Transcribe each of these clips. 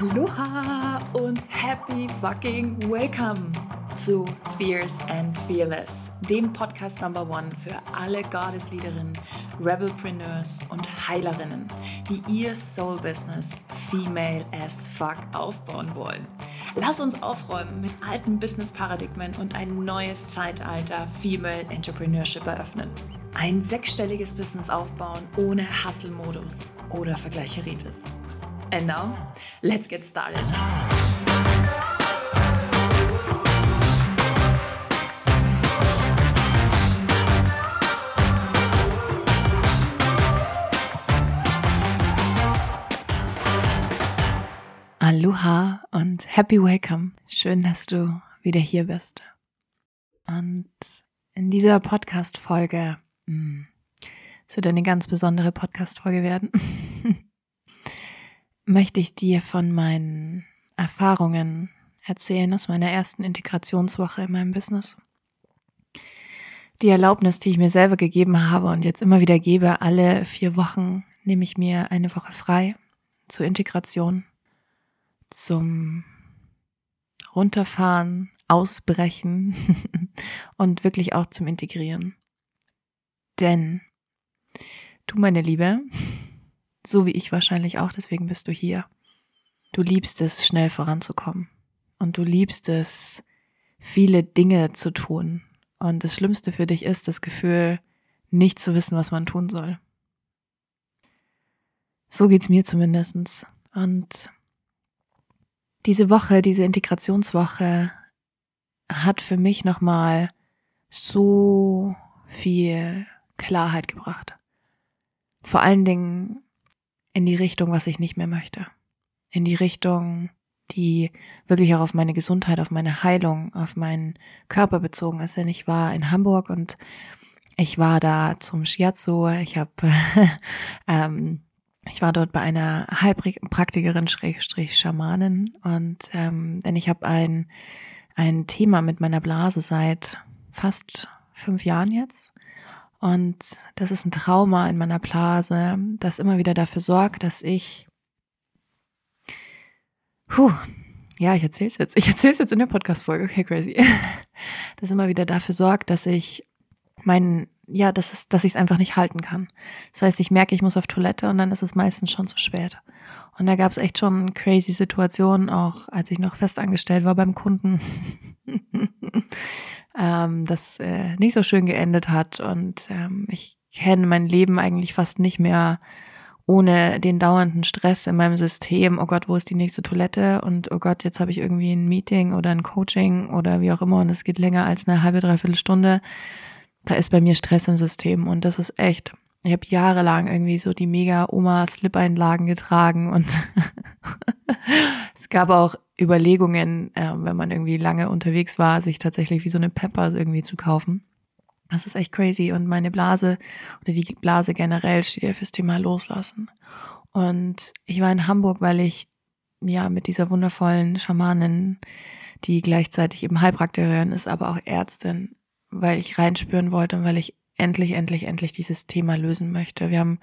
Aloha und happy fucking welcome zu Fierce and Fearless, dem Podcast Number One für alle Goddess-Leaderinnen, Rebelpreneurs und Heilerinnen, die ihr Soul-Business female as fuck aufbauen wollen. Lass uns aufräumen mit alten Business-Paradigmen und ein neues Zeitalter Female Entrepreneurship eröffnen. Ein sechsstelliges Business aufbauen ohne Hustle-Modus oder Vergleicheritis. And now, let's get started. Aloha und happy welcome. Schön, dass du wieder hier bist. Und in dieser Podcast-Folge, hm, es wird eine ganz besondere Podcast-Folge werden, möchte ich dir von meinen Erfahrungen erzählen aus meiner ersten Integrationswoche in meinem Business. Die Erlaubnis, die ich mir selber gegeben habe und jetzt immer wieder gebe, alle vier Wochen nehme ich mir eine Woche frei zur Integration, zum Runterfahren, Ausbrechen und wirklich auch zum Integrieren. Denn du, meine Liebe, so wie ich wahrscheinlich auch, deswegen bist du hier. Du liebst es, schnell voranzukommen. Und du liebst es, viele Dinge zu tun. Und das Schlimmste für dich ist das Gefühl, nicht zu wissen, was man tun soll. So geht's mir zumindestens. Und diese Woche, diese Integrationswoche hat für mich nochmal so viel Klarheit gebracht. Vor allen Dingen in die Richtung, was ich nicht mehr möchte. In die Richtung, die wirklich auch auf meine Gesundheit, auf meine Heilung, auf meinen Körper bezogen ist. Denn ich war in Hamburg und ich war da zum Shiatsu. Ich habe, ähm, ich war dort bei einer Heilpraktikerin, Schrägstrich Schamanin. Und ähm, denn ich habe ein, ein Thema mit meiner Blase seit fast fünf Jahren jetzt. Und das ist ein Trauma in meiner Blase, das immer wieder dafür sorgt, dass ich, puh, ja, ich erzähle es jetzt. Ich erzähle es jetzt in der Podcast-Folge. Okay, crazy. Das immer wieder dafür sorgt, dass ich meinen, ja, das ist, dass ich es einfach nicht halten kann. Das heißt, ich merke, ich muss auf Toilette und dann ist es meistens schon zu spät. Und da gab es echt schon crazy Situationen, auch als ich noch festangestellt war beim Kunden. ähm, das äh, nicht so schön geendet hat. Und ähm, ich kenne mein Leben eigentlich fast nicht mehr ohne den dauernden Stress in meinem System. Oh Gott, wo ist die nächste Toilette? Und oh Gott, jetzt habe ich irgendwie ein Meeting oder ein Coaching oder wie auch immer und es geht länger als eine halbe, dreiviertel Stunde. Da ist bei mir Stress im System und das ist echt. Ich habe jahrelang irgendwie so die mega Oma-Slip-Einlagen getragen und es gab auch Überlegungen, äh, wenn man irgendwie lange unterwegs war, sich tatsächlich wie so eine Peppers irgendwie zu kaufen. Das ist echt crazy. Und meine Blase oder die Blase generell steht ja fürs Thema Loslassen. Und ich war in Hamburg, weil ich ja mit dieser wundervollen Schamanin, die gleichzeitig eben Heilpraktikerin ist, aber auch Ärztin, weil ich reinspüren wollte und weil ich endlich, endlich, endlich dieses Thema lösen möchte. Wir haben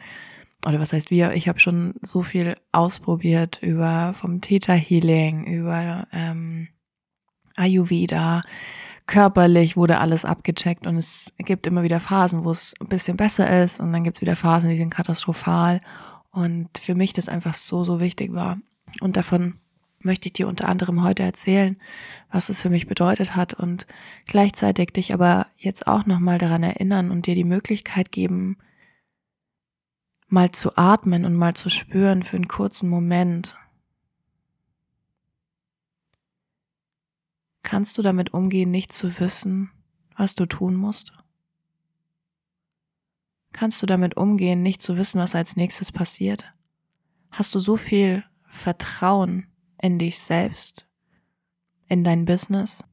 oder was heißt wir, ich habe schon so viel ausprobiert über vom Theta Healing, über ähm, Ayurveda, körperlich wurde alles abgecheckt und es gibt immer wieder Phasen, wo es ein bisschen besser ist und dann gibt es wieder Phasen, die sind katastrophal. Und für mich das einfach so, so wichtig war. Und davon möchte ich dir unter anderem heute erzählen, was es für mich bedeutet hat und gleichzeitig dich aber jetzt auch nochmal daran erinnern und dir die Möglichkeit geben, mal zu atmen und mal zu spüren für einen kurzen Moment. Kannst du damit umgehen, nicht zu wissen, was du tun musst? Kannst du damit umgehen, nicht zu wissen, was als nächstes passiert? Hast du so viel Vertrauen in dich selbst, in dein Business,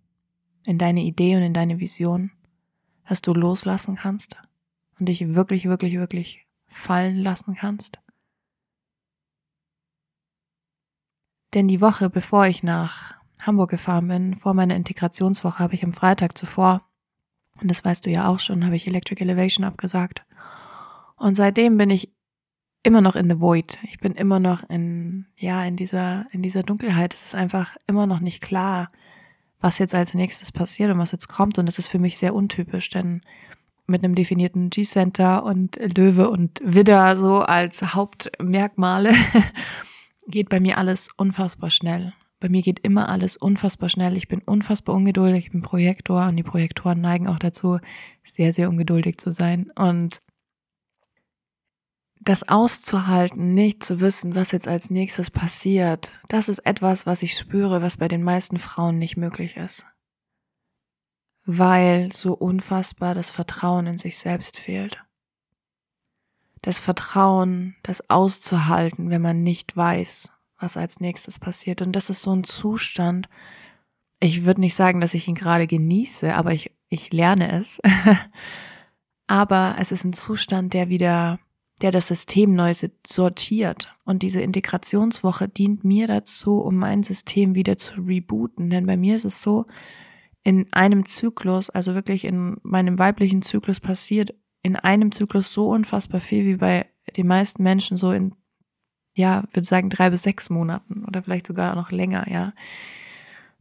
in deine Idee und in deine Vision, dass du loslassen kannst und dich wirklich, wirklich, wirklich fallen lassen kannst? Denn die Woche, bevor ich nach Hamburg gefahren bin, vor meiner Integrationswoche, habe ich am Freitag zuvor, und das weißt du ja auch schon, habe ich Electric Elevation abgesagt. Und seitdem bin ich immer noch in the void. Ich bin immer noch in, ja, in dieser, in dieser Dunkelheit. Es ist einfach immer noch nicht klar, was jetzt als nächstes passiert und was jetzt kommt. Und das ist für mich sehr untypisch, denn mit einem definierten G-Center und Löwe und Widder so als Hauptmerkmale geht bei mir alles unfassbar schnell. Bei mir geht immer alles unfassbar schnell. Ich bin unfassbar ungeduldig. Ich bin Projektor und die Projektoren neigen auch dazu, sehr, sehr ungeduldig zu sein. Und das auszuhalten, nicht zu wissen, was jetzt als nächstes passiert, das ist etwas, was ich spüre, was bei den meisten Frauen nicht möglich ist. Weil so unfassbar das Vertrauen in sich selbst fehlt. Das Vertrauen, das auszuhalten, wenn man nicht weiß, was als nächstes passiert. Und das ist so ein Zustand, ich würde nicht sagen, dass ich ihn gerade genieße, aber ich, ich lerne es. aber es ist ein Zustand, der wieder der das System neu sortiert. Und diese Integrationswoche dient mir dazu, um mein System wieder zu rebooten. Denn bei mir ist es so, in einem Zyklus, also wirklich in meinem weiblichen Zyklus passiert in einem Zyklus so unfassbar viel wie bei den meisten Menschen so in, ja, würde sagen drei bis sechs Monaten oder vielleicht sogar noch länger, ja.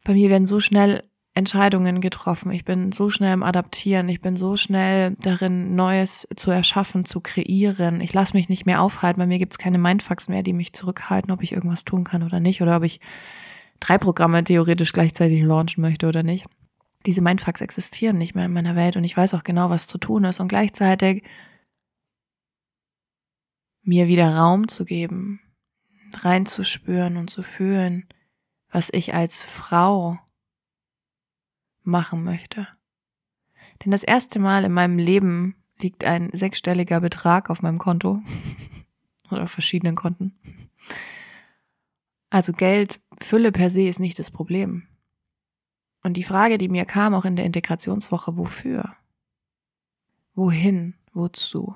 Bei mir werden so schnell Entscheidungen getroffen. Ich bin so schnell im Adaptieren. Ich bin so schnell darin, Neues zu erschaffen, zu kreieren. Ich lasse mich nicht mehr aufhalten. Bei mir gibt es keine Mindfucks mehr, die mich zurückhalten, ob ich irgendwas tun kann oder nicht. Oder ob ich drei Programme theoretisch gleichzeitig launchen möchte oder nicht. Diese Mindfucks existieren nicht mehr in meiner Welt und ich weiß auch genau, was zu tun ist. Und gleichzeitig mir wieder Raum zu geben, reinzuspüren und zu fühlen, was ich als Frau machen möchte. Denn das erste Mal in meinem Leben liegt ein sechsstelliger Betrag auf meinem Konto oder auf verschiedenen Konten. Also Geld, Fülle per se ist nicht das Problem. Und die Frage, die mir kam auch in der Integrationswoche, wofür? Wohin? Wozu?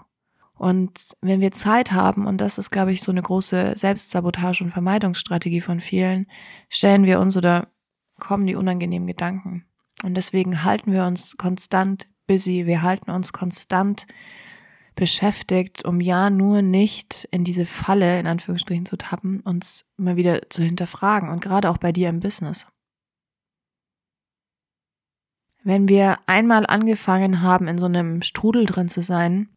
Und wenn wir Zeit haben, und das ist, glaube ich, so eine große Selbstsabotage und Vermeidungsstrategie von vielen, stellen wir uns oder kommen die unangenehmen Gedanken. Und deswegen halten wir uns konstant busy, wir halten uns konstant beschäftigt, um ja nur nicht in diese Falle, in Anführungsstrichen, zu tappen, uns mal wieder zu hinterfragen und gerade auch bei dir im Business. Wenn wir einmal angefangen haben, in so einem Strudel drin zu sein,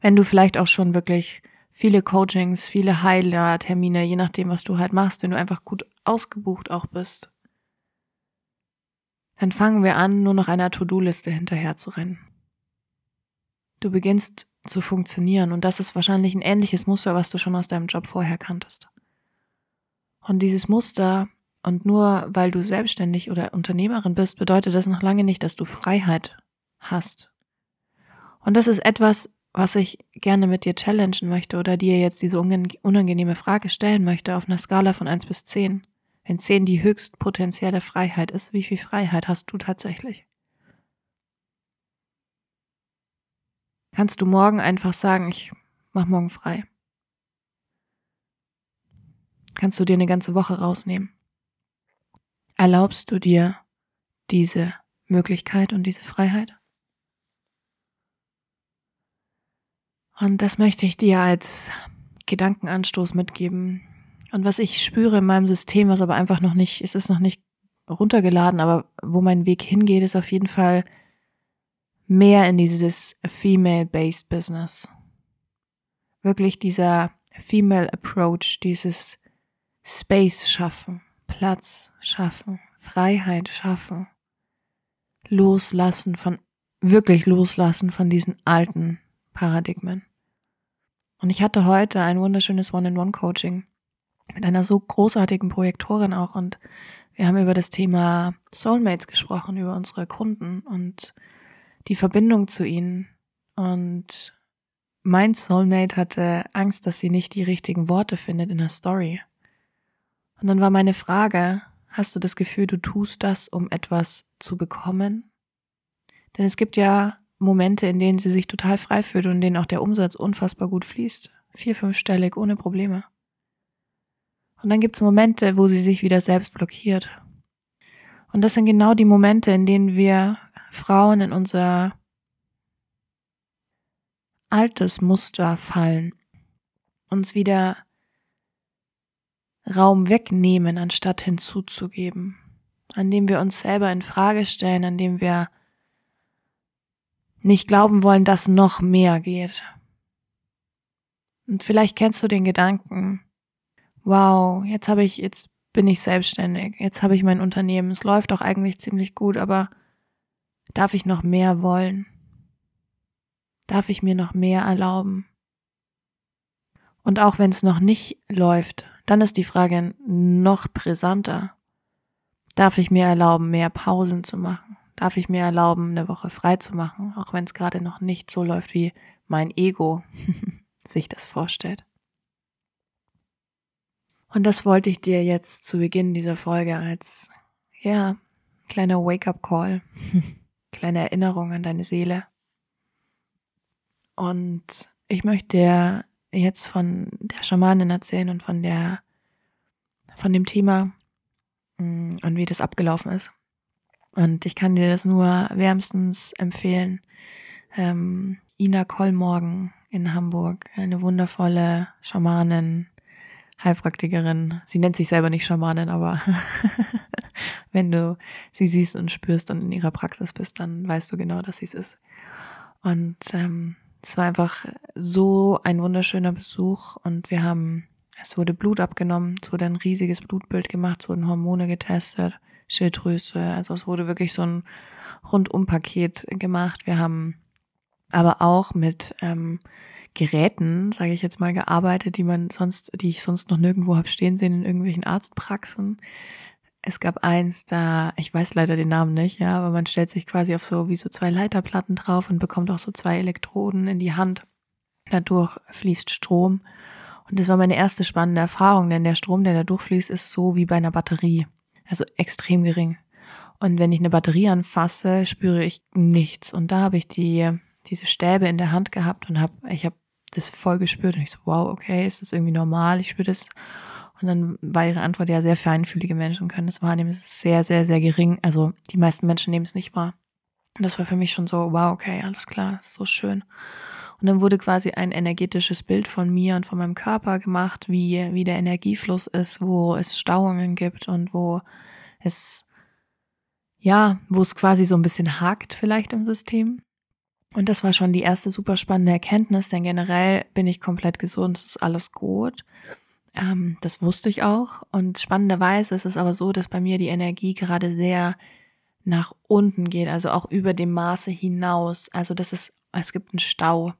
wenn du vielleicht auch schon wirklich viele Coachings, viele Heiler-Termine, je nachdem, was du halt machst, wenn du einfach gut ausgebucht auch bist, dann fangen wir an, nur noch einer To-Do-Liste hinterher zu rennen. Du beginnst zu funktionieren und das ist wahrscheinlich ein ähnliches Muster, was du schon aus deinem Job vorher kanntest. Und dieses Muster, und nur weil du selbstständig oder Unternehmerin bist, bedeutet das noch lange nicht, dass du Freiheit hast. Und das ist etwas, was ich gerne mit dir challengen möchte oder dir jetzt diese unangenehme Frage stellen möchte auf einer Skala von eins bis zehn. Wenn 10 die höchst potenzielle Freiheit ist, wie viel Freiheit hast du tatsächlich? Kannst du morgen einfach sagen, ich mach morgen frei? Kannst du dir eine ganze Woche rausnehmen? Erlaubst du dir diese Möglichkeit und diese Freiheit? Und das möchte ich dir als Gedankenanstoß mitgeben, und was ich spüre in meinem System, was aber einfach noch nicht, es ist noch nicht runtergeladen, aber wo mein Weg hingeht, ist auf jeden Fall mehr in dieses Female-Based Business. Wirklich dieser Female Approach, dieses Space schaffen, Platz schaffen, Freiheit schaffen, loslassen von, wirklich loslassen von diesen alten Paradigmen. Und ich hatte heute ein wunderschönes One-in-One-Coaching mit einer so großartigen Projektorin auch und wir haben über das Thema Soulmates gesprochen, über unsere Kunden und die Verbindung zu ihnen. Und mein Soulmate hatte Angst, dass sie nicht die richtigen Worte findet in der Story. Und dann war meine Frage, hast du das Gefühl, du tust das, um etwas zu bekommen? Denn es gibt ja Momente, in denen sie sich total frei fühlt und in denen auch der Umsatz unfassbar gut fließt. Vier, fünfstellig, ohne Probleme. Und dann gibt es Momente, wo sie sich wieder selbst blockiert. Und das sind genau die Momente, in denen wir Frauen in unser altes Muster fallen. uns wieder Raum wegnehmen, anstatt hinzuzugeben, an dem wir uns selber in Frage stellen, an dem wir nicht glauben wollen, dass noch mehr geht. Und vielleicht kennst du den Gedanken, wow, jetzt habe ich, jetzt bin ich selbstständig, jetzt habe ich mein Unternehmen, es läuft doch eigentlich ziemlich gut, aber darf ich noch mehr wollen? Darf ich mir noch mehr erlauben? Und auch wenn es noch nicht läuft, dann ist die Frage noch brisanter. Darf ich mir erlauben, mehr Pausen zu machen? Darf ich mir erlauben, eine Woche frei zu machen, auch wenn es gerade noch nicht so läuft, wie mein Ego sich das vorstellt? Und das wollte ich dir jetzt zu Beginn dieser Folge als, ja, kleiner Wake-up-Call, kleine Erinnerung an deine Seele. Und ich möchte dir jetzt von der Schamanin erzählen und von der, von dem Thema mm, und wie das abgelaufen ist. Und ich kann dir das nur wärmstens empfehlen. Ähm, Ina Kollmorgen in Hamburg, eine wundervolle Schamanin, Heilpraktikerin. Sie nennt sich selber nicht Schamanin, aber wenn du sie siehst und spürst und in ihrer Praxis bist, dann weißt du genau, dass sie es ist. Und ähm, es war einfach so ein wunderschöner Besuch und wir haben, es wurde Blut abgenommen, es wurde ein riesiges Blutbild gemacht, es wurden Hormone getestet, Schilddrüse, also es wurde wirklich so ein Rundumpaket gemacht. Wir haben aber auch mit ähm, Geräten, sage ich jetzt mal, gearbeitet, die man sonst, die ich sonst noch nirgendwo habe stehen sehen in irgendwelchen Arztpraxen. Es gab eins, da, ich weiß leider den Namen nicht, ja, aber man stellt sich quasi auf so wie so zwei Leiterplatten drauf und bekommt auch so zwei Elektroden in die Hand. Dadurch fließt Strom. Und das war meine erste spannende Erfahrung, denn der Strom, der da durchfließt, ist so wie bei einer Batterie. Also extrem gering. Und wenn ich eine Batterie anfasse, spüre ich nichts. Und da habe ich die, diese Stäbe in der Hand gehabt und habe, ich habe das voll gespürt. Und ich so, wow, okay, ist das irgendwie normal? Ich spüre das. Und dann war ihre Antwort, ja, sehr feinfühlige Menschen können das wahrnehmen. Es ist sehr, sehr, sehr gering. Also die meisten Menschen nehmen es nicht wahr. Und das war für mich schon so, wow, okay, alles klar, ist so schön. Und dann wurde quasi ein energetisches Bild von mir und von meinem Körper gemacht, wie, wie der Energiefluss ist, wo es Stauungen gibt und wo es, ja, wo es quasi so ein bisschen hakt vielleicht im System. Und das war schon die erste super spannende Erkenntnis, denn generell bin ich komplett gesund, es ist alles gut. Ähm, das wusste ich auch. Und spannenderweise ist es aber so, dass bei mir die Energie gerade sehr nach unten geht, also auch über dem Maße hinaus. Also das ist, es gibt einen Stau.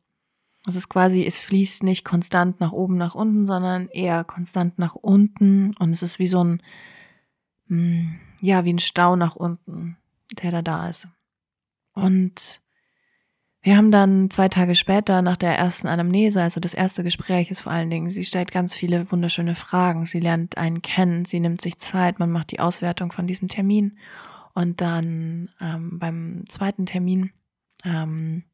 Es ist quasi, es fließt nicht konstant nach oben, nach unten, sondern eher konstant nach unten. Und es ist wie so ein, hm, ja, wie ein Stau nach unten, der da da ist. Und wir haben dann zwei Tage später nach der ersten Anamnese, also das erste Gespräch ist vor allen Dingen, sie stellt ganz viele wunderschöne Fragen, sie lernt einen kennen, sie nimmt sich Zeit, man macht die Auswertung von diesem Termin und dann ähm, beim zweiten Termin ähm,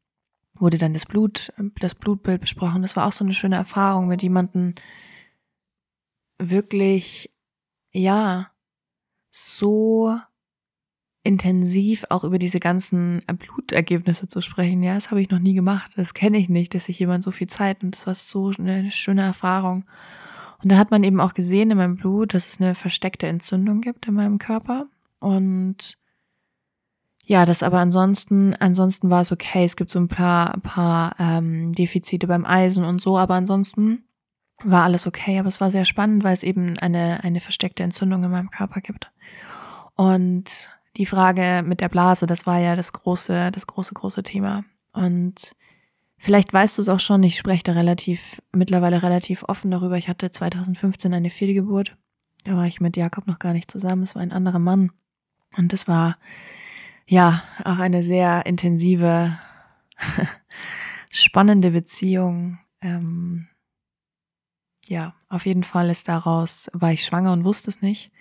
wurde dann das Blut, das Blutbild besprochen. Das war auch so eine schöne Erfahrung mit jemandem wirklich, ja, so intensiv auch über diese ganzen Blutergebnisse zu sprechen. Ja, das habe ich noch nie gemacht. Das kenne ich nicht, dass sich jemand so viel Zeit und das war so eine schöne Erfahrung. Und da hat man eben auch gesehen in meinem Blut, dass es eine versteckte Entzündung gibt in meinem Körper. Und ja, das aber ansonsten, ansonsten war es okay. Es gibt so ein paar, ein paar ähm, Defizite beim Eisen und so, aber ansonsten war alles okay. Aber es war sehr spannend, weil es eben eine, eine versteckte Entzündung in meinem Körper gibt. Und die Frage mit der Blase, das war ja das große, das große, große Thema. Und vielleicht weißt du es auch schon, ich spreche da relativ, mittlerweile relativ offen darüber. Ich hatte 2015 eine Fehlgeburt. Da war ich mit Jakob noch gar nicht zusammen. Es war ein anderer Mann. Und das war, ja, auch eine sehr intensive, spannende Beziehung. Ähm, ja, auf jeden Fall ist daraus, war ich schwanger und wusste es nicht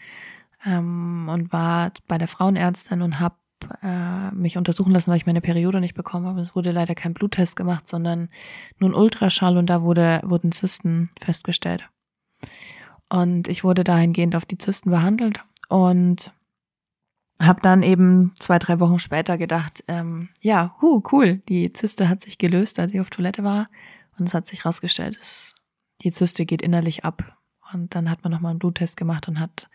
ähm, und war bei der Frauenärztin und habe äh, mich untersuchen lassen, weil ich meine Periode nicht bekommen habe. Es wurde leider kein Bluttest gemacht, sondern nur ein Ultraschall und da wurde, wurden Zysten festgestellt. Und ich wurde dahingehend auf die Zysten behandelt und habe dann eben zwei, drei Wochen später gedacht, ähm, ja, hu, cool, die Zyste hat sich gelöst, als ich auf Toilette war. Und es hat sich rausgestellt, es die Zyste geht innerlich ab. Und dann hat man nochmal einen Bluttest gemacht und hat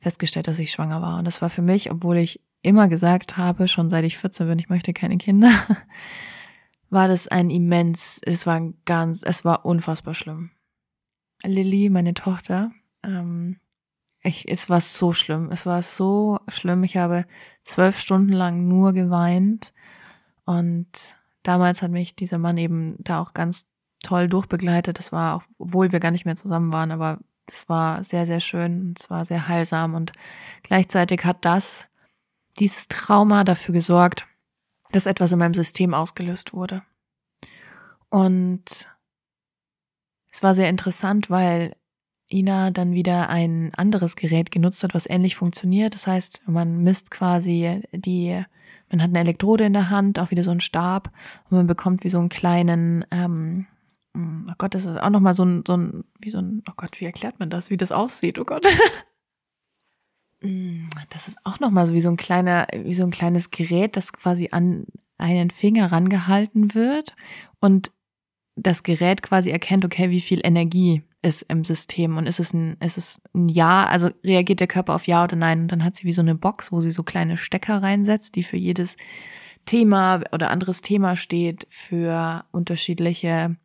festgestellt, dass ich schwanger war. Und das war für mich, obwohl ich immer gesagt habe, schon seit ich 14 bin, ich möchte keine Kinder, war das ein immens, es war ganz, es war unfassbar schlimm. Lilly, meine Tochter, ähm, ich, es war so schlimm. Es war so schlimm. Ich habe zwölf Stunden lang nur geweint. Und damals hat mich dieser Mann eben da auch ganz toll durchbegleitet. Das war, auch, obwohl wir gar nicht mehr zusammen waren, aber das war sehr, sehr schön. Es war sehr heilsam. Und gleichzeitig hat das, dieses Trauma dafür gesorgt, dass etwas in meinem System ausgelöst wurde. Und es war sehr interessant, weil Ina dann wieder ein anderes Gerät genutzt hat, was ähnlich funktioniert. Das heißt, man misst quasi die, man hat eine Elektrode in der Hand, auch wieder so einen Stab und man bekommt wie so einen kleinen, ähm, oh Gott, das ist auch nochmal so ein, so ein, wie so ein, oh Gott, wie erklärt man das, wie das aussieht, oh Gott. Mm, das ist auch nochmal so wie so ein kleiner, wie so ein kleines Gerät, das quasi an einen Finger rangehalten wird und das Gerät quasi erkennt, okay, wie viel Energie ist im System und ist es ein, ist es ein Ja, also reagiert der Körper auf Ja oder Nein und dann hat sie wie so eine Box, wo sie so kleine Stecker reinsetzt, die für jedes Thema oder anderes Thema steht, für unterschiedliche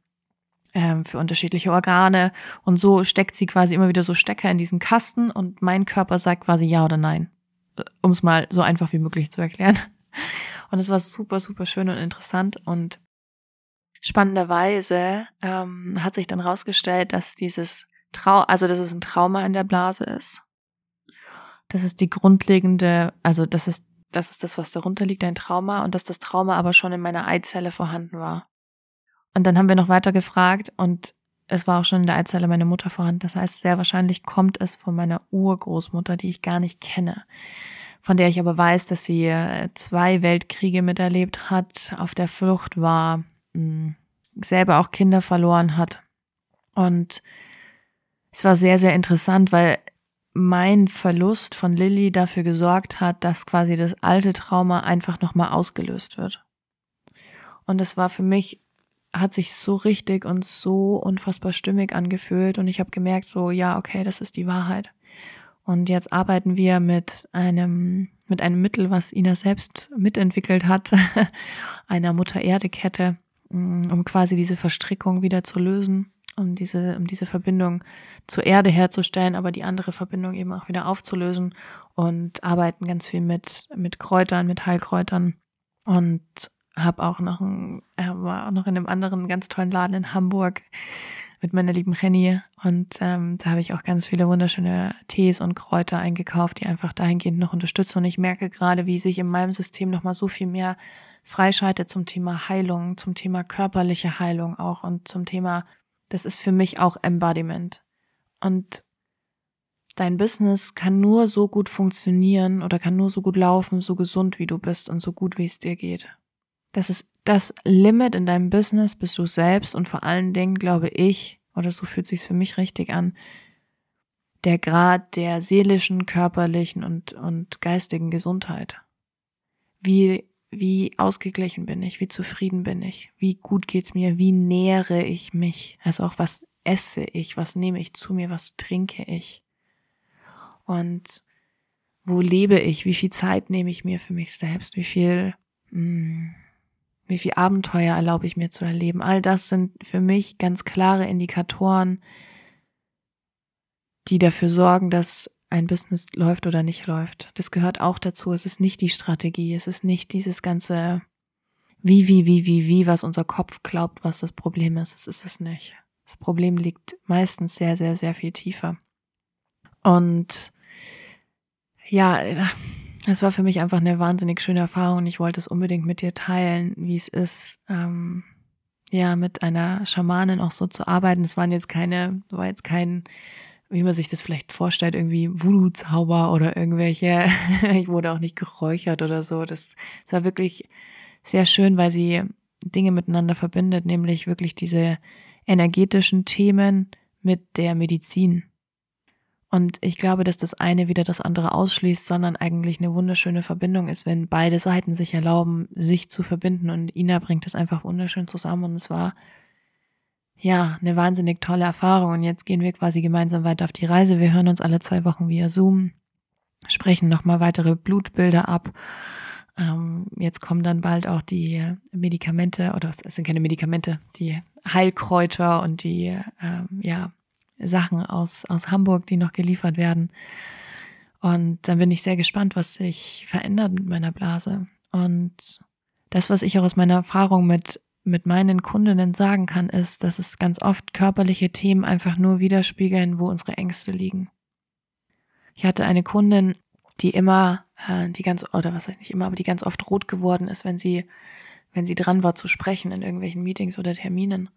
für unterschiedliche Organe und so steckt sie quasi immer wieder so Stecker in diesen Kasten und mein Körper sagt quasi Ja oder Nein, um es mal so einfach wie möglich zu erklären. Und es war super, super schön und interessant und Spannenderweise ähm, hat sich dann rausgestellt, dass dieses Trau, also dass es ein Trauma in der Blase ist. Das ist die grundlegende, also das ist, das ist das, was darunter liegt, ein Trauma und dass das Trauma aber schon in meiner Eizelle vorhanden war. Und dann haben wir noch weiter gefragt und es war auch schon in der Eizelle meiner Mutter vorhanden. Das heißt, sehr wahrscheinlich kommt es von meiner Urgroßmutter, die ich gar nicht kenne, von der ich aber weiß, dass sie äh, zwei Weltkriege miterlebt hat, auf der Flucht war, selber auch Kinder verloren hat. Und es war sehr, sehr interessant, weil mein Verlust von Lilly dafür gesorgt hat, dass quasi das alte Trauma einfach nochmal ausgelöst wird. Und es war für mich, hat sich so richtig und so unfassbar stimmig angefühlt und ich habe gemerkt, so, ja, okay, das ist die Wahrheit. Und jetzt arbeiten wir mit einem, mit einem Mittel, was Ina selbst mitentwickelt hat, einer Mutter-Erde-Kette, Mm, um quasi diese Verstrickung wieder zu lösen, um diese, um diese Verbindung zur Erde herzustellen, aber die andere Verbindung eben auch wieder aufzulösen und arbeiten ganz viel mit, mit Kräutern, mit Heilkräutern und habe auch noch ein, äh, war auch noch in einem anderen ganz tollen Laden in Hamburg mit meiner lieben Jenny und ähm, da habe ich auch ganz viele wunderschöne Tees und Kräuter eingekauft, die einfach dahingehend noch unterstützen und ich merke gerade, wie sich in meinem System noch mal so viel mehr freischaltet zum Thema Heilung, zum Thema körperliche Heilung auch und zum Thema, das ist für mich auch Embodiment. Und dein Business kann nur so gut funktionieren oder kann nur so gut laufen, so gesund wie du bist und so gut wie es dir geht. Das ist das Limit in deinem Business bist du selbst und vor allen Dingen glaube ich, oder so fühlt sich's für mich richtig an, der Grad der seelischen, körperlichen und, und geistigen Gesundheit. Wie wie ausgeglichen bin ich, wie zufrieden bin ich, wie gut geht's mir, wie nähere ich mich, also auch was esse ich, was nehme ich zu mir, was trinke ich? Und wo lebe ich, wie viel Zeit nehme ich mir für mich selbst, wie viel, mh, hm, wie viel Abenteuer erlaube ich mir zu erleben. All das sind für mich ganz klare Indikatoren, die dafür sorgen, dass ein Business läuft oder nicht läuft. Das gehört auch dazu. Es ist nicht die Strategie, es ist nicht dieses ganze wie, wie, wie, wie, wie, was unser Kopf glaubt, was das Problem ist. Es ist es nicht. Das Problem liegt meistens sehr, sehr, sehr viel tiefer. Und ja, es war für mich einfach eine wahnsinnig schöne Erfahrung und ich wollte es unbedingt mit dir teilen, wie es ist, ähm, ja, mit einer Schamanin auch so zu arbeiten. Es waren jetzt keine, war jetzt kein wie man sich das vielleicht vorstellt, irgendwie Voodoo-Zauber oder irgendwelche. ich wurde auch nicht geräuchert oder so. Das, das war wirklich sehr schön, weil sie Dinge miteinander verbindet, nämlich wirklich diese energetischen Themen mit der Medizin. Und ich glaube, dass das eine wieder das andere ausschließt, sondern eigentlich eine wunderschöne Verbindung ist, wenn beide Seiten sich erlauben, sich zu verbinden. Und Ina bringt das einfach wunderschön zusammen. Und es war ja, eine wahnsinnig tolle Erfahrung. Und jetzt gehen wir quasi gemeinsam weiter auf die Reise. Wir hören uns alle zwei Wochen via Zoom, sprechen nochmal weitere Blutbilder ab. Ähm, jetzt kommen dann bald auch die Medikamente, oder es sind keine Medikamente, die Heilkräuter und die, ähm, ja, Sachen aus, aus Hamburg, die noch geliefert werden. Und dann bin ich sehr gespannt, was sich verändert mit meiner Blase. Und das, was ich auch aus meiner Erfahrung mit mit meinen Kundinnen sagen kann, ist, dass es ganz oft körperliche Themen einfach nur widerspiegeln, wo unsere Ängste liegen. Ich hatte eine Kundin, die immer, äh, die ganz, oder was heißt nicht immer, aber die ganz oft rot geworden ist, wenn sie, wenn sie dran war zu sprechen in irgendwelchen Meetings oder Terminen.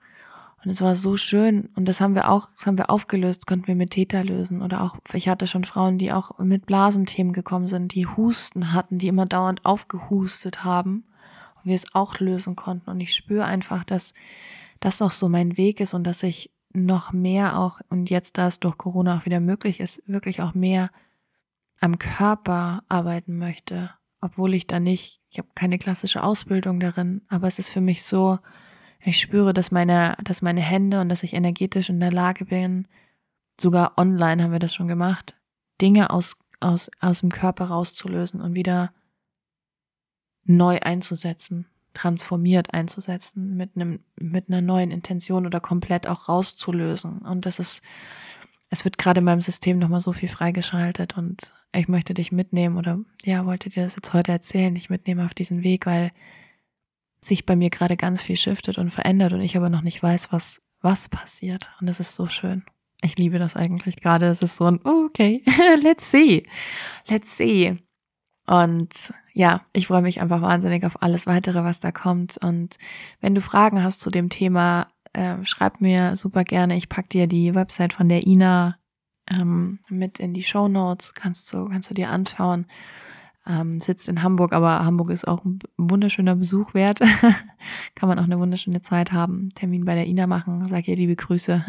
Und es war so schön. Und das haben wir auch, das haben wir aufgelöst, konnten wir mit Täter lösen. Oder auch, ich hatte schon Frauen, die auch mit Blasenthemen gekommen sind, die Husten hatten, die immer dauernd aufgehustet haben wir es auch lösen konnten. Und ich spüre einfach, dass das auch so mein Weg ist und dass ich noch mehr auch, und jetzt, da es durch Corona auch wieder möglich ist, wirklich auch mehr am Körper arbeiten möchte. Obwohl ich da nicht, ich habe keine klassische Ausbildung darin, aber es ist für mich so, ich spüre, dass meine, dass meine Hände und dass ich energetisch in der Lage bin, sogar online haben wir das schon gemacht, Dinge aus, aus, aus dem Körper rauszulösen und wieder neu einzusetzen, transformiert einzusetzen, mit einem, mit einer neuen Intention oder komplett auch rauszulösen. Und das ist, es wird gerade in meinem System nochmal so viel freigeschaltet und ich möchte dich mitnehmen oder ja, wollte dir das jetzt heute erzählen, dich mitnehmen auf diesen Weg, weil sich bei mir gerade ganz viel shiftet und verändert und ich aber noch nicht weiß, was, was passiert. Und es ist so schön. Ich liebe das eigentlich gerade. Es ist so ein, okay, let's see. Let's see. Und ja, ich freue mich einfach wahnsinnig auf alles weitere, was da kommt. Und wenn du Fragen hast zu dem Thema, äh, schreib mir super gerne. Ich pack dir die Website von der Ina ähm, mit in die Show Notes. Kannst du, kannst du dir anschauen ähm, sitzt in Hamburg, aber Hamburg ist auch ein wunderschöner Besuch wert. Kann man auch eine wunderschöne Zeit haben. Termin bei der Ina machen, sag ihr liebe Grüße.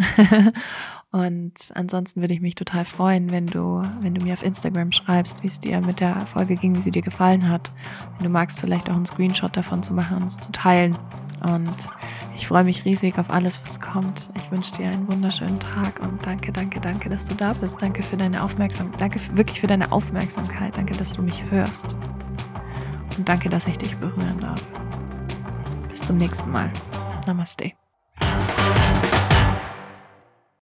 und ansonsten würde ich mich total freuen, wenn du, wenn du mir auf Instagram schreibst, wie es dir mit der Folge ging, wie sie dir gefallen hat. Wenn du magst, vielleicht auch einen Screenshot davon zu machen und es zu teilen. Und ich freue mich riesig auf alles, was kommt. Ich wünsche dir einen wunderschönen Tag und danke, danke, danke, dass du da bist. Danke für deine Aufmerksamkeit. Danke wirklich für deine Aufmerksamkeit. Danke, dass du mich hörst. Und danke, dass ich dich berühren darf. Bis zum nächsten Mal. Namaste.